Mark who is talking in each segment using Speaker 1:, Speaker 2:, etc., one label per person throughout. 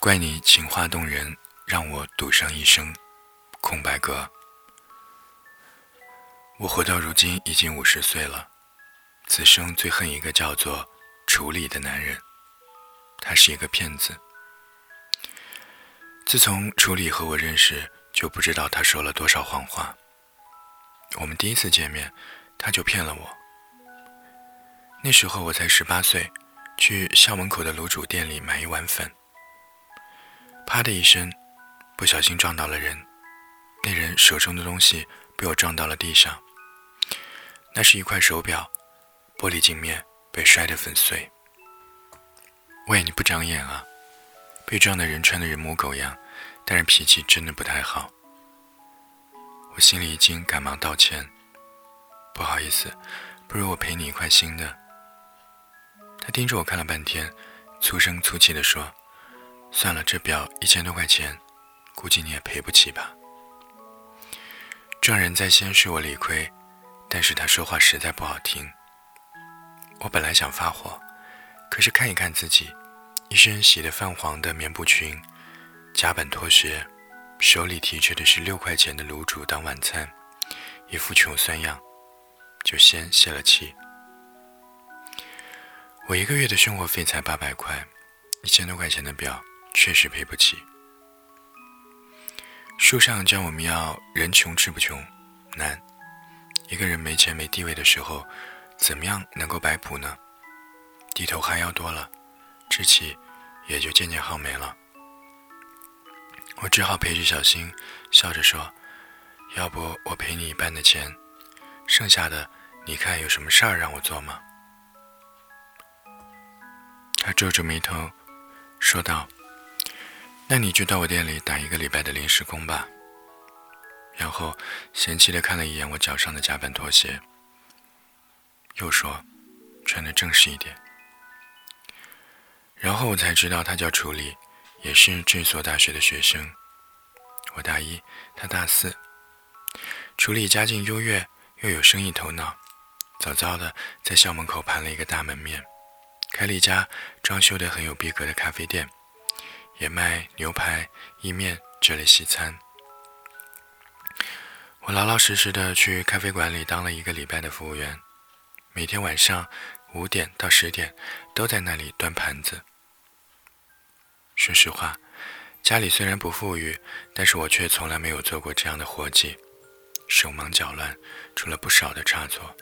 Speaker 1: 怪你情话动人，让我赌上一生。空白格。我活到如今已经五十岁了，此生最恨一个叫做处理的男人，他是一个骗子。自从处理和我认识，就不知道他说了多少谎话。我们第一次见面，他就骗了我。那时候我才十八岁，去校门口的卤煮店里买一碗粉，啪的一声，不小心撞到了人，那人手中的东西被我撞到了地上。那是一块手表，玻璃镜面被摔得粉碎。喂，你不长眼啊！被撞的人穿的人模狗样，但是脾气真的不太好。我心里一惊，赶忙道歉：“不好意思，不如我赔你一块新的。”他盯着我看了半天，粗声粗气地说：“算了，这表一千多块钱，估计你也赔不起吧。”撞人在先，是我理亏，但是他说话实在不好听。我本来想发火，可是看一看自己，一身洗得泛黄的棉布裙，夹板拖鞋，手里提着的是六块钱的卤煮当晚餐，一副穷酸样，就先泄了气。我一个月的生活费才八百块，一千多块钱的表确实赔不起。书上教我们要人穷志不穷，难。一个人没钱没地位的时候，怎么样能够摆谱呢？低头哈腰多了，志气也就渐渐耗没了。我只好陪着小新，笑着说：“要不我赔你一半的钱，剩下的你看有什么事儿让我做吗？”他皱着眉头，说道：“那你就到我店里打一个礼拜的临时工吧。”然后嫌弃地看了一眼我脚上的夹板拖鞋，又说：“穿得正式一点。”然后我才知道他叫楚理，也是这所大学的学生。我大一，他大四。楚理家境优越，又有生意头脑，早早的在校门口盘了一个大门面。开了一家装修的很有逼格的咖啡店，也卖牛排、意面这类西餐。我老老实实的去咖啡馆里当了一个礼拜的服务员，每天晚上五点到十点都在那里端盘子。说实话，家里虽然不富裕，但是我却从来没有做过这样的活计，手忙脚乱，出了不少的差错。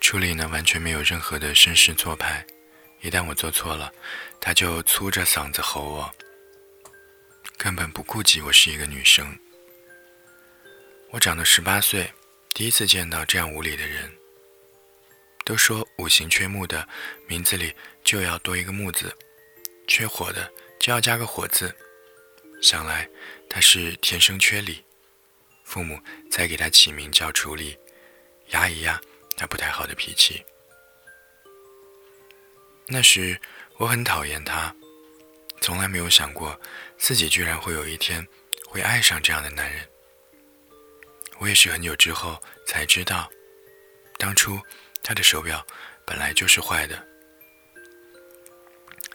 Speaker 1: 处理呢，完全没有任何的绅士做派。一旦我做错了，他就粗着嗓子吼我，根本不顾及我是一个女生。我长到十八岁，第一次见到这样无理的人。都说五行缺木的名字里就要多一个木字，缺火的就要加个火字。想来他是天生缺理，父母才给他起名叫处理，压一压。他不太好的脾气。那时我很讨厌他，从来没有想过自己居然会有一天会爱上这样的男人。我也是很久之后才知道，当初他的手表本来就是坏的。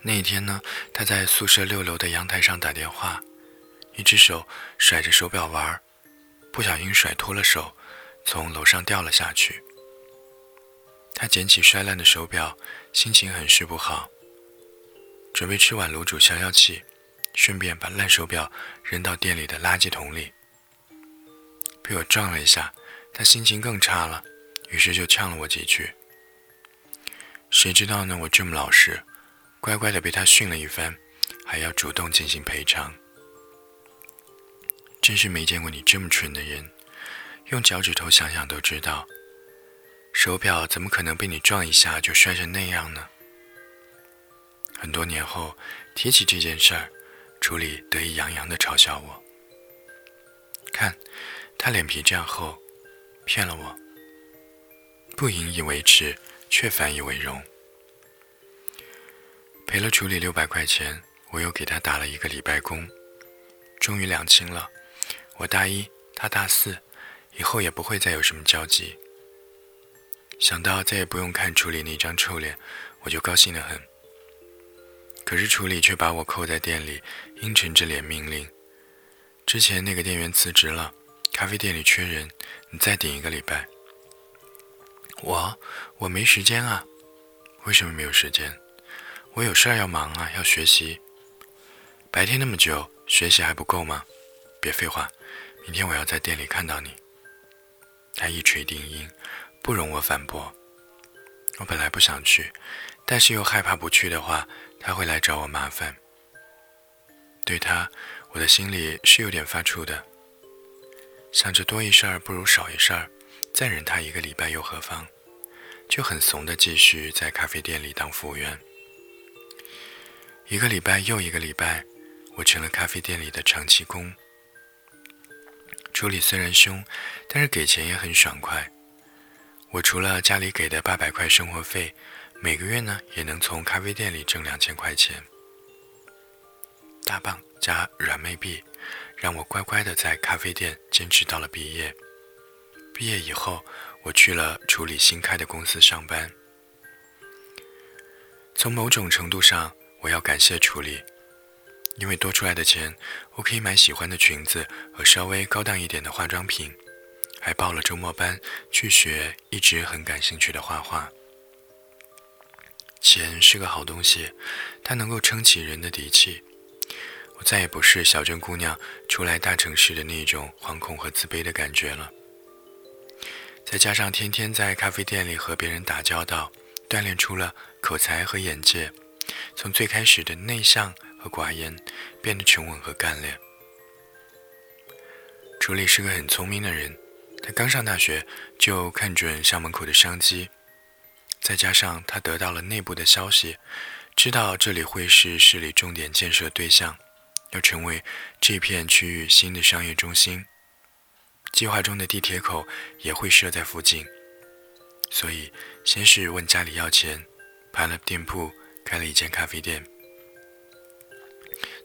Speaker 1: 那一天呢，他在宿舍六楼的阳台上打电话，一只手甩着手表玩，不小心甩脱了手，从楼上掉了下去。他捡起摔烂的手表，心情很是不好，准备吃碗卤煮消消气，顺便把烂手表扔到店里的垃圾桶里。被我撞了一下，他心情更差了，于是就呛了我几句。谁知道呢？我这么老实，乖乖的被他训了一番，还要主动进行赔偿。真是没见过你这么蠢的人，用脚趾头想想都知道。手表怎么可能被你撞一下就摔成那样呢？很多年后提起这件事儿，楚理得意洋洋地嘲笑我：“看，他脸皮这样厚，骗了我，不引以为耻，却反以为荣。”赔了处理六百块钱，我又给他打了一个礼拜工，终于两清了。我大一，他大四，以后也不会再有什么交集。想到再也不用看处理那张臭脸，我就高兴得很。可是处理却把我扣在店里，阴沉着脸命令：“之前那个店员辞职了，咖啡店里缺人，你再顶一个礼拜。”我我没时间啊，为什么没有时间？我有事儿要忙啊，要学习。白天那么久，学习还不够吗？别废话，明天我要在店里看到你。他一锤定音，不容我反驳。我本来不想去，但是又害怕不去的话。他会来找我麻烦，对他，我的心里是有点发怵的。想着多一事儿不如少一事儿，再忍他一个礼拜又何妨？就很怂的继续在咖啡店里当服务员。一个礼拜又一个礼拜，我成了咖啡店里的长期工。助理虽然凶，但是给钱也很爽快。我除了家里给的八百块生活费。每个月呢，也能从咖啡店里挣两千块钱，大棒加软妹币，让我乖乖的在咖啡店坚持到了毕业。毕业以后，我去了处理新开的公司上班。从某种程度上，我要感谢处理，因为多出来的钱，我可以买喜欢的裙子和稍微高档一点的化妆品，还报了周末班去学一直很感兴趣的画画。钱是个好东西，它能够撑起人的底气。我再也不是小镇姑娘出来大城市的那种惶恐和自卑的感觉了。再加上天天在咖啡店里和别人打交道，锻炼出了口才和眼界，从最开始的内向和寡言，变得沉稳和干练。楚理是个很聪明的人，他刚上大学就看准校门口的商机。再加上他得到了内部的消息，知道这里会是市里重点建设对象，要成为这片区域新的商业中心。计划中的地铁口也会设在附近，所以先是问家里要钱，盘了店铺，开了一间咖啡店。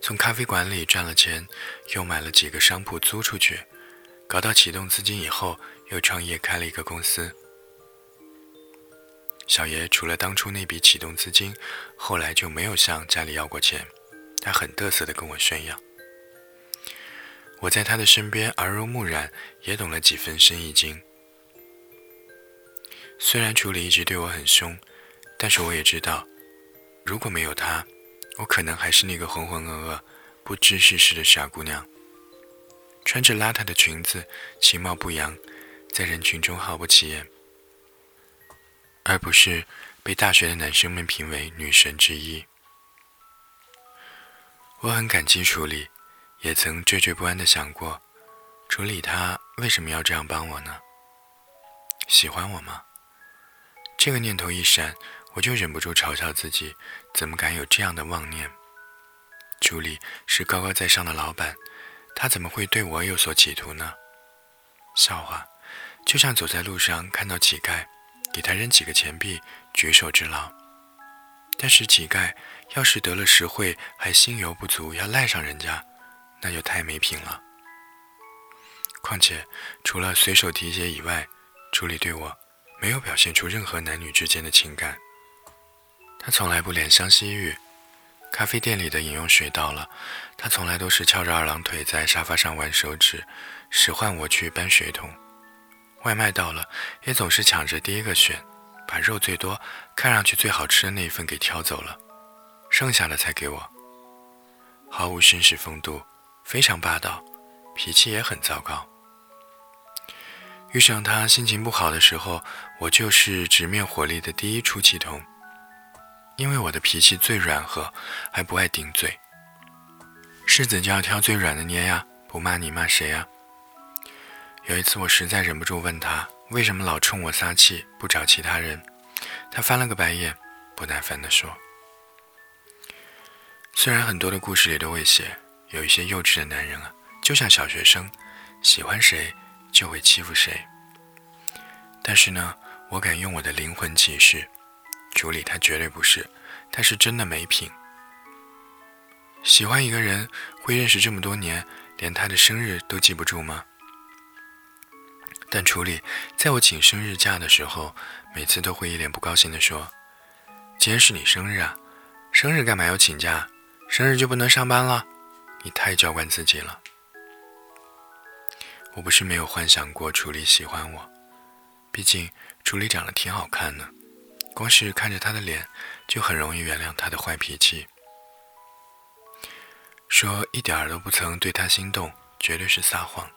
Speaker 1: 从咖啡馆里赚了钱，又买了几个商铺租出去，搞到启动资金以后，又创业开了一个公司。小爷除了当初那笔启动资金，后来就没有向家里要过钱。他很得瑟地跟我炫耀。我在他的身边耳濡目染，也懂了几分生意经。虽然处理一直对我很凶，但是我也知道，如果没有他，我可能还是那个浑浑噩噩、不知世事的傻姑娘，穿着邋遢的裙子，其貌不扬，在人群中毫不起眼。而不是被大学的男生们评为女神之一。我很感激楚理，也曾惴惴不安的想过，楚理他为什么要这样帮我呢？喜欢我吗？这个念头一闪，我就忍不住嘲笑自己，怎么敢有这样的妄念？处理是高高在上的老板，他怎么会对我有所企图呢？笑话，就像走在路上看到乞丐。给他扔几个钱币，举手之劳。但是乞丐要是得了实惠，还心有不足，要赖上人家，那就太没品了。况且，除了随手提携以外，处理对我没有表现出任何男女之间的情感。他从来不怜香惜玉。咖啡店里的饮用水到了，他从来都是翘着二郎腿在沙发上玩手指，使唤我去搬水桶。外卖到了，也总是抢着第一个选，把肉最多、看上去最好吃的那一份给挑走了，剩下的才给我。毫无绅士风度，非常霸道，脾气也很糟糕。遇上他心情不好的时候，我就是直面火力的第一出气筒，因为我的脾气最软和，还不爱顶嘴。柿子就要挑最软的捏呀，不骂你骂谁呀？有一次，我实在忍不住问他为什么老冲我撒气，不找其他人。他翻了个白眼，不耐烦地说：“虽然很多的故事里都会写，有一些幼稚的男人啊，就像小学生，喜欢谁就会欺负谁。但是呢，我敢用我的灵魂起誓，朱莉他绝对不是，他是真的没品。喜欢一个人会认识这么多年，连他的生日都记不住吗？”但处理在我请生日假的时候，每次都会一脸不高兴地说：“今天是你生日啊，生日干嘛要请假？生日就不能上班了？你太娇惯自己了。我不是没有幻想过楚理喜欢我，毕竟楚理长得挺好看的，光是看着他的脸，就很容易原谅他的坏脾气。说一点儿都不曾对他心动，绝对是撒谎。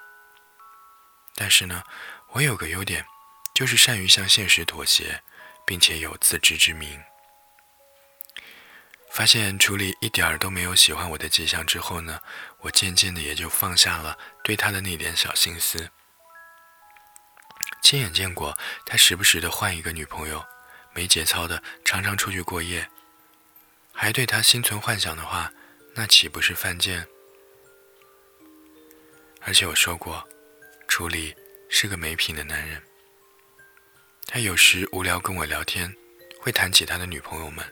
Speaker 1: 但是呢，我有个优点，就是善于向现实妥协，并且有自知之明。发现楚理一点儿都没有喜欢我的迹象之后呢，我渐渐的也就放下了对他的那点小心思。亲眼见过他时不时的换一个女朋友，没节操的常常出去过夜，还对他心存幻想的话，那岂不是犯贱？而且我说过，楚理是个没品的男人。他有时无聊跟我聊天，会谈起他的女朋友们。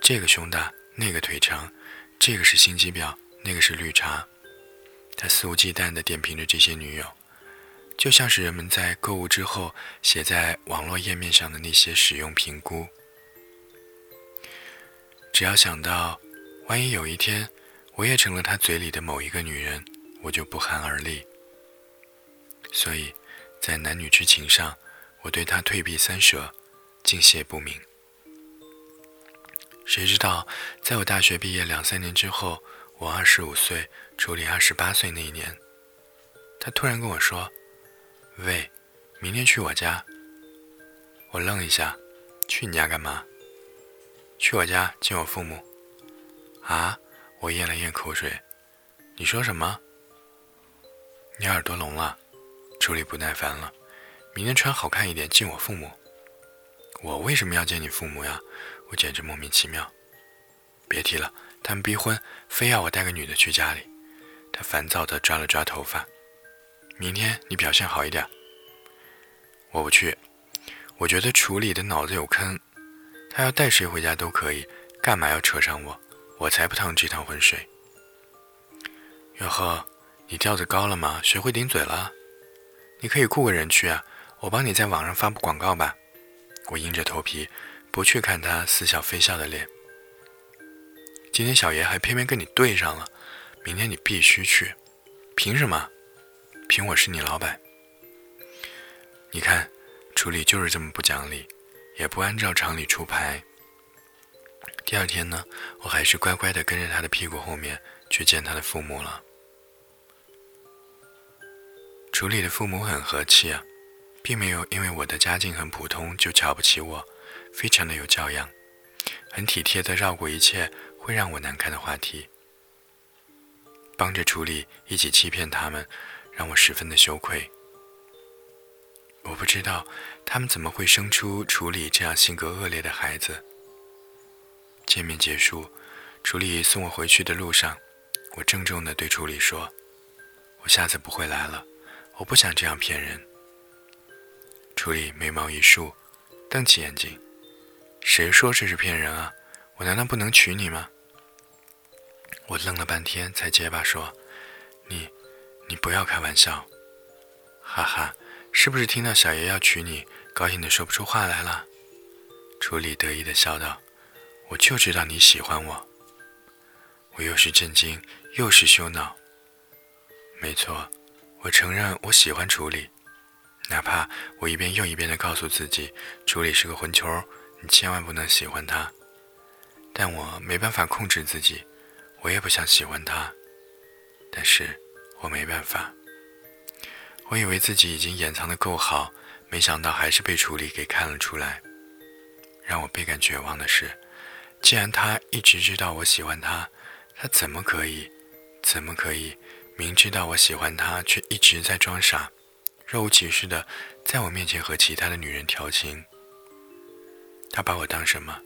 Speaker 1: 这个胸大，那个腿长，这个是心机婊，那个是绿茶。他肆无忌惮地点评着这些女友，就像是人们在购物之后写在网络页面上的那些使用评估。只要想到，万一有一天我也成了他嘴里的某一个女人，我就不寒而栗。所以，在男女之情上，我对他退避三舍，敬谢不敏。谁知道，在我大学毕业两三年之后，我二十五岁，处理二十八岁那一年，他突然跟我说：“喂，明天去我家。”我愣一下：“去你家干嘛？”“去我家见我父母。”“啊？”我咽了咽口水，“你说什么？”“你耳朵聋了？”楚理不耐烦了：“明天穿好看一点见我父母。”“我为什么要见你父母呀？”我简直莫名其妙，别提了，他们逼婚，非要我带个女的去家里。他烦躁地抓了抓头发。明天你表现好一点。我不去，我觉得楚理的脑子有坑，他要带谁回家都可以，干嘛要扯上我？我才不趟这趟浑水。哟呵，你调子高了吗？学会顶嘴了？你可以雇个人去啊，我帮你在网上发布广告吧。我硬着头皮。不去看他似笑非笑的脸。今天小爷还偏偏跟你对上了，明天你必须去。凭什么？凭我是你老板。你看，楚理就是这么不讲理，也不按照常理出牌。第二天呢，我还是乖乖的跟着他的屁股后面去见他的父母了。楚理的父母很和气啊，并没有因为我的家境很普通就瞧不起我。非常的有教养，很体贴的绕过一切会让我难堪的话题，帮着处理一起欺骗他们，让我十分的羞愧。我不知道他们怎么会生出处理这样性格恶劣的孩子。见面结束，处理送我回去的路上，我郑重的对处理说：“我下次不会来了，我不想这样骗人。”处理眉毛一竖，瞪起眼睛。谁说这是骗人啊？我难道不能娶你吗？我愣了半天，才结巴说：“你，你不要开玩笑。”哈哈，是不是听到小爷要娶你，高兴的说不出话来了？楚理得意的笑道：“我就知道你喜欢我。”我又是震惊又是羞恼。没错，我承认我喜欢楚理，哪怕我一遍又一遍的告诉自己，楚理是个混球。你千万不能喜欢他，但我没办法控制自己，我也不想喜欢他，但是我没办法。我以为自己已经掩藏的够好，没想到还是被处理给看了出来。让我倍感绝望的是，既然他一直知道我喜欢他，他怎么可以，怎么可以明知道我喜欢他，却一直在装傻，若无其事的在我面前和其他的女人调情？他把我当什么？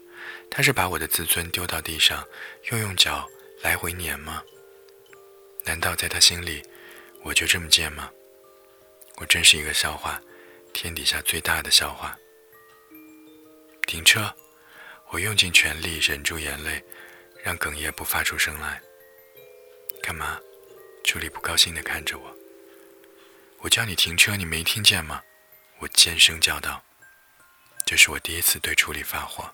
Speaker 1: 他是把我的自尊丢到地上，又用脚来回碾吗？难道在他心里，我就这么贱吗？我真是一个笑话，天底下最大的笑话。停车！我用尽全力忍住眼泪，让哽咽不发出声来。干嘛？助理不高兴地看着我。我叫你停车，你没听见吗？我尖声叫道。这是我第一次对处理发火。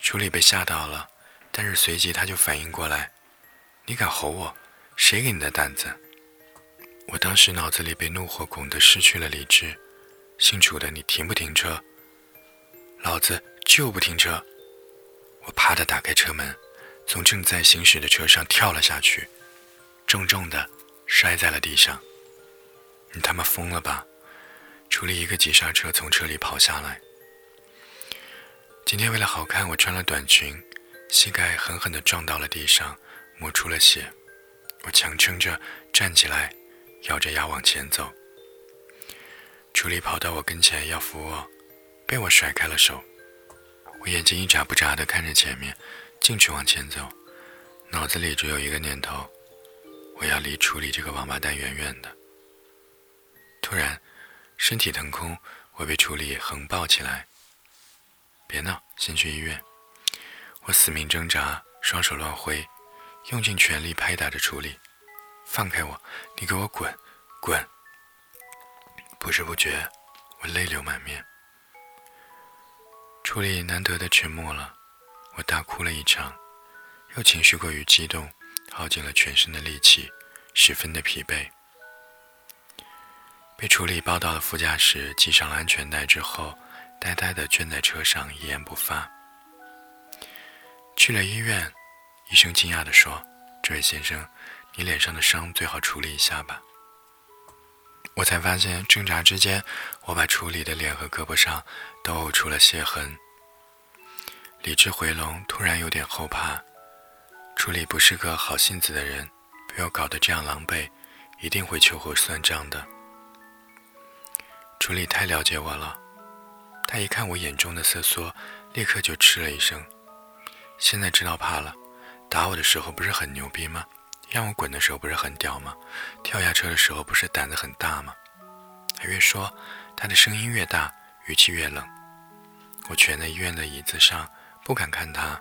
Speaker 1: 处理被吓到了，但是随即他就反应过来：“你敢吼我？谁给你的胆子？”我当时脑子里被怒火拱得失去了理智。姓楚的，你停不停车？老子就不停车！我啪的打开车门，从正在行驶的车上跳了下去，重重的摔在了地上。你他妈疯了吧！楚理一个急刹车，从车里跑下来。今天为了好看，我穿了短裙，膝盖狠狠地撞到了地上，磨出了血。我强撑着站起来，咬着牙往前走。楚理跑到我跟前要扶我，被我甩开了手。我眼睛一眨不眨地看着前面，径直往前走，脑子里只有一个念头：我要离楚理这个王八蛋远远的。突然，身体腾空，我被楚理横抱起来。别闹，先去医院。我死命挣扎，双手乱挥，用尽全力拍打着楚理。放开我！你给我滚，滚！不知不觉，我泪流满面。处理难得的沉默了，我大哭了一场，又情绪过于激动，耗尽了全身的力气，十分的疲惫。被处理抱到了副驾驶，系上了安全带之后，呆呆的蜷在车上，一言不发。去了医院，医生惊讶地说：“这位先生，你脸上的伤最好处理一下吧。”我才发现，挣扎之间，我把处理的脸和胳膊上都呕出了血痕。理智回笼，突然有点后怕。处理不是个好性子的人，被我搞得这样狼狈，一定会秋后算账的。处理太了解我了，他一看我眼中的瑟缩，立刻就嗤了一声。现在知道怕了，打我的时候不是很牛逼吗？让我滚的时候不是很屌吗？跳下车的时候不是胆子很大吗？他越说，他的声音越大，语气越冷。我蜷在医院的椅子上，不敢看他。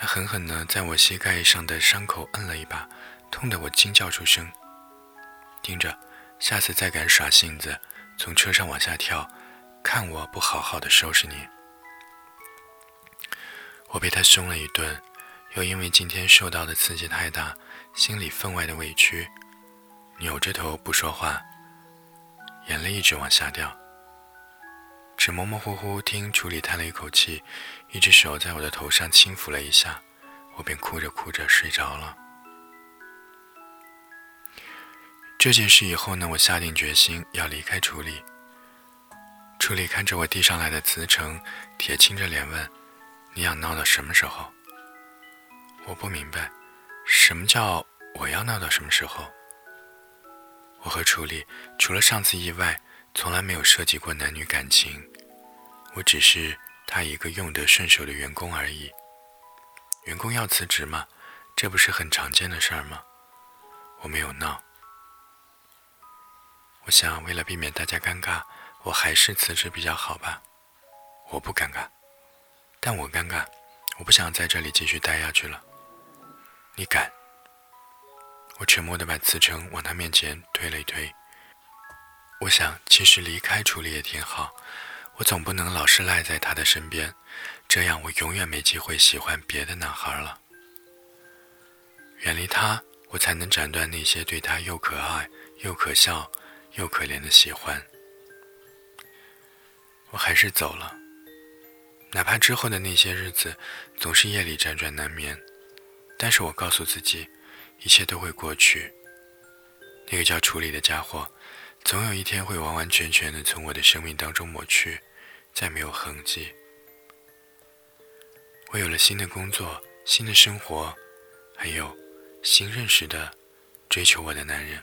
Speaker 1: 他狠狠地在我膝盖上的伤口摁了一把，痛得我惊叫出声。听着，下次再敢耍性子，从车上往下跳，看我不好好的收拾你！我被他凶了一顿。又因为今天受到的刺激太大，心里分外的委屈，扭着头不说话，眼泪一直往下掉。只模模糊糊听楚理叹了一口气，一只手在我的头上轻抚了一下，我便哭着哭着睡着了。这件事以后呢，我下定决心要离开楚理。楚理看着我递上来的辞呈，铁青着脸问：“你想闹到什么时候？”我不明白，什么叫我要闹到什么时候？我和楚理除了上次意外，从来没有涉及过男女感情。我只是他一个用得顺手的员工而已。员工要辞职吗？这不是很常见的事儿吗？我没有闹。我想为了避免大家尴尬，我还是辞职比较好吧。我不尴尬，但我尴尬。我不想在这里继续待下去了。你敢？我沉默地把辞呈往他面前推了一推。我想，其实离开处理也挺好。我总不能老是赖在他的身边，这样我永远没机会喜欢别的男孩了。远离他，我才能斩断那些对他又可爱又可笑又可怜的喜欢。我还是走了，哪怕之后的那些日子总是夜里辗转难眠。但是我告诉自己，一切都会过去。那个叫处理的家伙，总有一天会完完全全的从我的生命当中抹去，再没有痕迹。我有了新的工作、新的生活，还有新认识的、追求我的男人。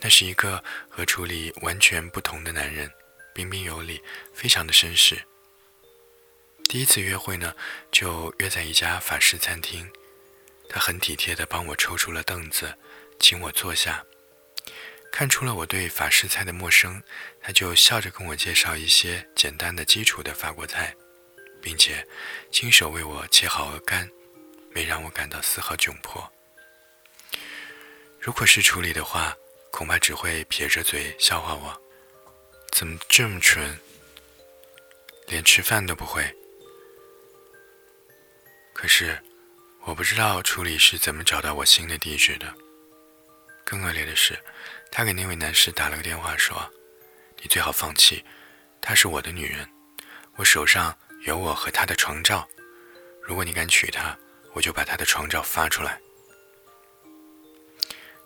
Speaker 1: 那是一个和处理完全不同的男人，彬彬有礼，非常的绅士。第一次约会呢，就约在一家法式餐厅。他很体贴的帮我抽出了凳子，请我坐下。看出了我对法式菜的陌生，他就笑着跟我介绍一些简单的基础的法国菜，并且亲手为我切好鹅肝，没让我感到丝毫窘迫。如果是处理的话，恐怕只会撇着嘴笑话我，怎么这么蠢？连吃饭都不会。可是，我不知道处理是怎么找到我新的地址的。更恶劣的是，他给那位男士打了个电话，说：“你最好放弃，她是我的女人，我手上有我和她的床照。如果你敢娶她，我就把她的床照发出来。”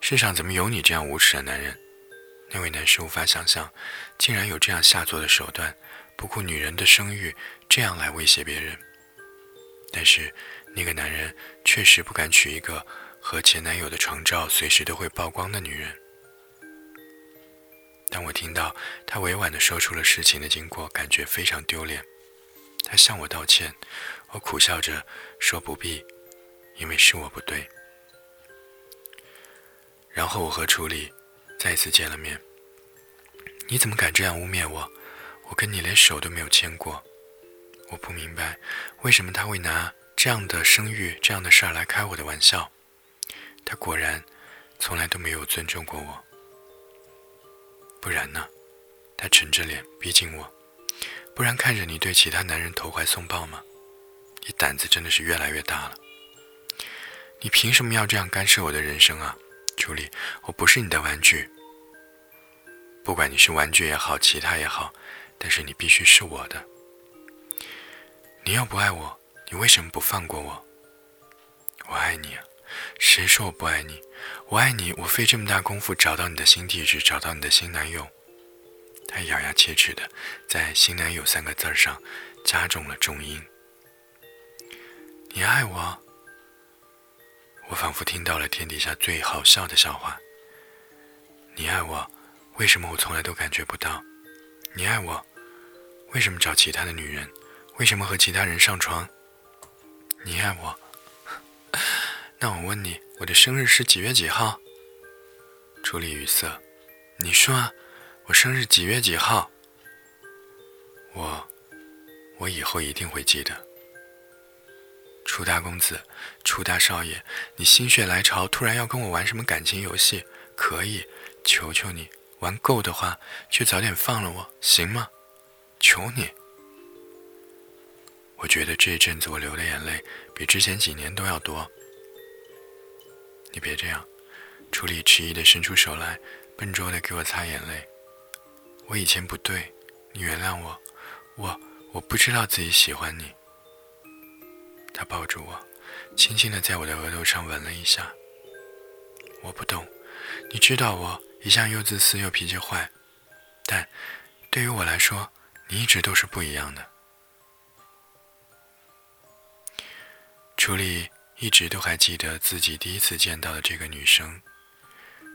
Speaker 1: 世上怎么有你这样无耻的男人？那位男士无法想象，竟然有这样下作的手段，不顾女人的声誉，这样来威胁别人。但是，那个男人确实不敢娶一个和前男友的床照随时都会曝光的女人。当我听到她委婉地说出了事情的经过，感觉非常丢脸。她向我道歉，我苦笑着说不必，因为是我不对。然后我和楚理再次见了面。你怎么敢这样污蔑我？我跟你连手都没有牵过。我不明白，为什么他会拿这样的声誉、这样的事儿来开我的玩笑。他果然从来都没有尊重过我。不然呢？他沉着脸逼近我。不然看着你对其他男人投怀送抱吗？你胆子真的是越来越大了。你凭什么要这样干涉我的人生啊？朱莉，我不是你的玩具。不管你是玩具也好，其他也好，但是你必须是我的。你要不爱我，你为什么不放过我？我爱你啊！谁说我不爱你？我爱你，我费这么大功夫找到你的新地址，找到你的新男友。他咬牙切齿的在“新男友”三个字上加重了重音。你爱我？我仿佛听到了天底下最好笑的笑话。你爱我，为什么我从来都感觉不到？你爱我，为什么找其他的女人？为什么和其他人上床？你爱我，那我问你，我的生日是几月几号？处理语塞。你说啊，我生日几月几号？我，我以后一定会记得。楚大公子，楚大少爷，你心血来潮，突然要跟我玩什么感情游戏？可以，求求你，玩够的话，就早点放了我，行吗？求你。我觉得这一阵子我流的眼泪比之前几年都要多。你别这样，楚理迟疑的伸出手来，笨拙的给我擦眼泪。我以前不对，你原谅我，我我不知道自己喜欢你。他抱住我，轻轻地在我的额头上吻了一下。我不懂，你知道我一向又自私又脾气坏，但对于我来说，你一直都是不一样的。楚理一直都还记得自己第一次见到的这个女生，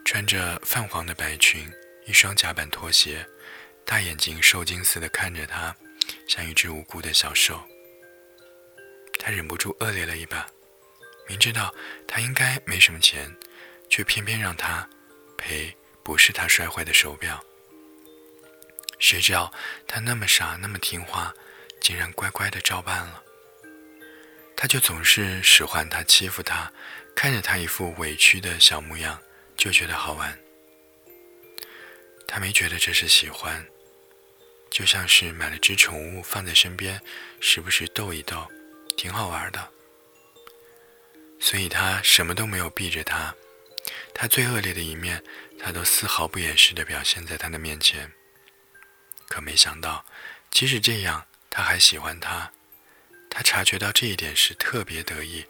Speaker 1: 穿着泛黄的白裙，一双夹板拖鞋，大眼睛受惊似的看着他，像一只无辜的小兽。他忍不住恶劣了一把，明知道他应该没什么钱，却偏偏让他赔不是他摔坏的手表。谁知道他那么傻，那么听话，竟然乖乖的照办了。他就总是使唤他，欺负他，看着他一副委屈的小模样，就觉得好玩。他没觉得这是喜欢，就像是买了只宠物放在身边，时不时逗一逗。挺好玩的，所以他什么都没有避着他，他最恶劣的一面，他都丝毫不掩饰的表现在他的面前。可没想到，即使这样，他还喜欢他。他察觉到这一点时特别得意，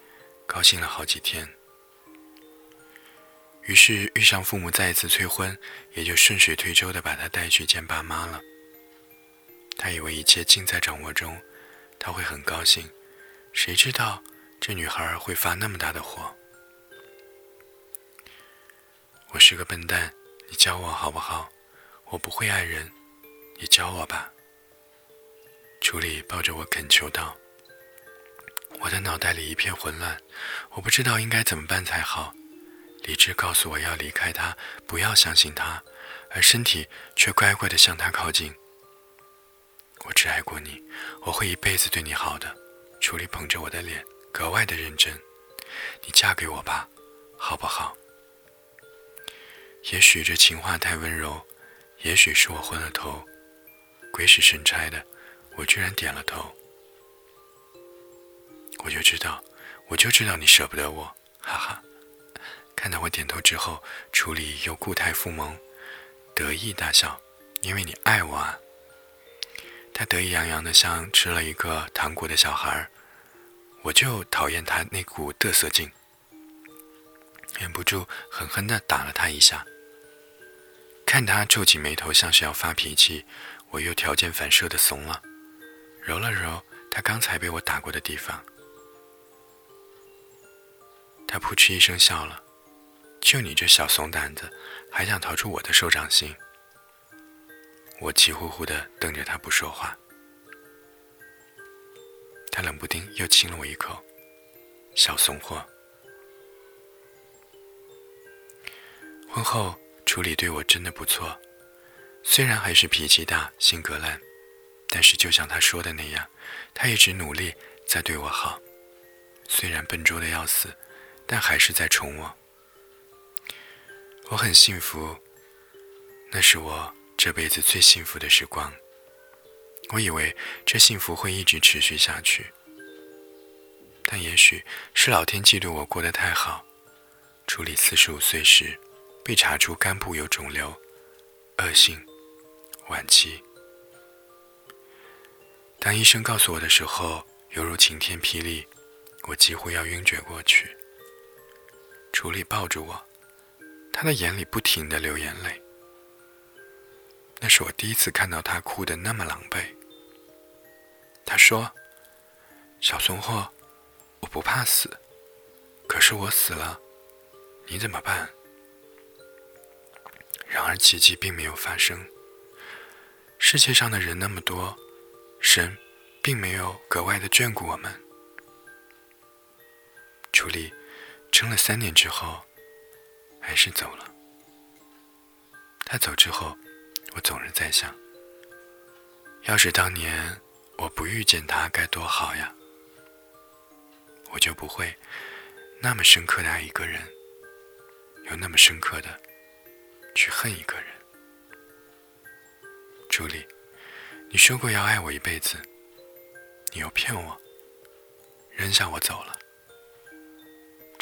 Speaker 1: 高兴了好几天。于是遇上父母再一次催婚，也就顺水推舟的把他带去见爸妈了。他以为一切尽在掌握中，他会很高兴。谁知道这女孩会发那么大的火？我是个笨蛋，你教我好不好？我不会爱人，你教我吧。楚理抱着我恳求道：“我的脑袋里一片混乱，我不知道应该怎么办才好。理智告诉我要离开他，不要相信他，而身体却乖乖的向他靠近。我只爱过你，我会一辈子对你好的。”楚离捧着我的脸，格外的认真。你嫁给我吧，好不好？也许这情话太温柔，也许是我昏了头。鬼使神差的，我居然点了头。我就知道，我就知道你舍不得我，哈哈。看到我点头之后，楚理又故态复萌，得意大笑，因为你爱我啊。他得意洋洋的，像吃了一个糖果的小孩儿我就讨厌他那股得瑟劲，忍不住狠狠的打了他一下。看他皱起眉头，像是要发脾气，我又条件反射的怂了，揉了揉他刚才被我打过的地方。他扑哧一声笑了，就你这小怂胆子，还想逃出我的手掌心？我气呼呼的瞪着他不说话，他冷不丁又亲了我一口，小怂货。婚后处理对我真的不错，虽然还是脾气大、性格烂，但是就像他说的那样，他一直努力在对我好，虽然笨拙的要死，但还是在宠我。我很幸福，那是我。这辈子最幸福的时光，我以为这幸福会一直持续下去，但也许是老天嫉妒我过得太好。处理四十五岁时，被查出肝部有肿瘤，恶性，晚期。当医生告诉我的时候，犹如晴天霹雳，我几乎要晕厥过去。处理抱住我，他的眼里不停的流眼泪。那是我第一次看到他哭得那么狼狈。他说：“小怂货，我不怕死，可是我死了，你怎么办？”然而奇迹并没有发生。世界上的人那么多，神并没有格外的眷顾我们。楚理撑了三年之后，还是走了。他走之后。我总是在想，要是当年我不遇见他，该多好呀！我就不会那么深刻的爱一个人，又那么深刻的去恨一个人。朱莉，你说过要爱我一辈子，你又骗我，扔下我走了。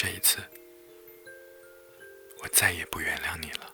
Speaker 1: 这一次，我再也不原谅你了。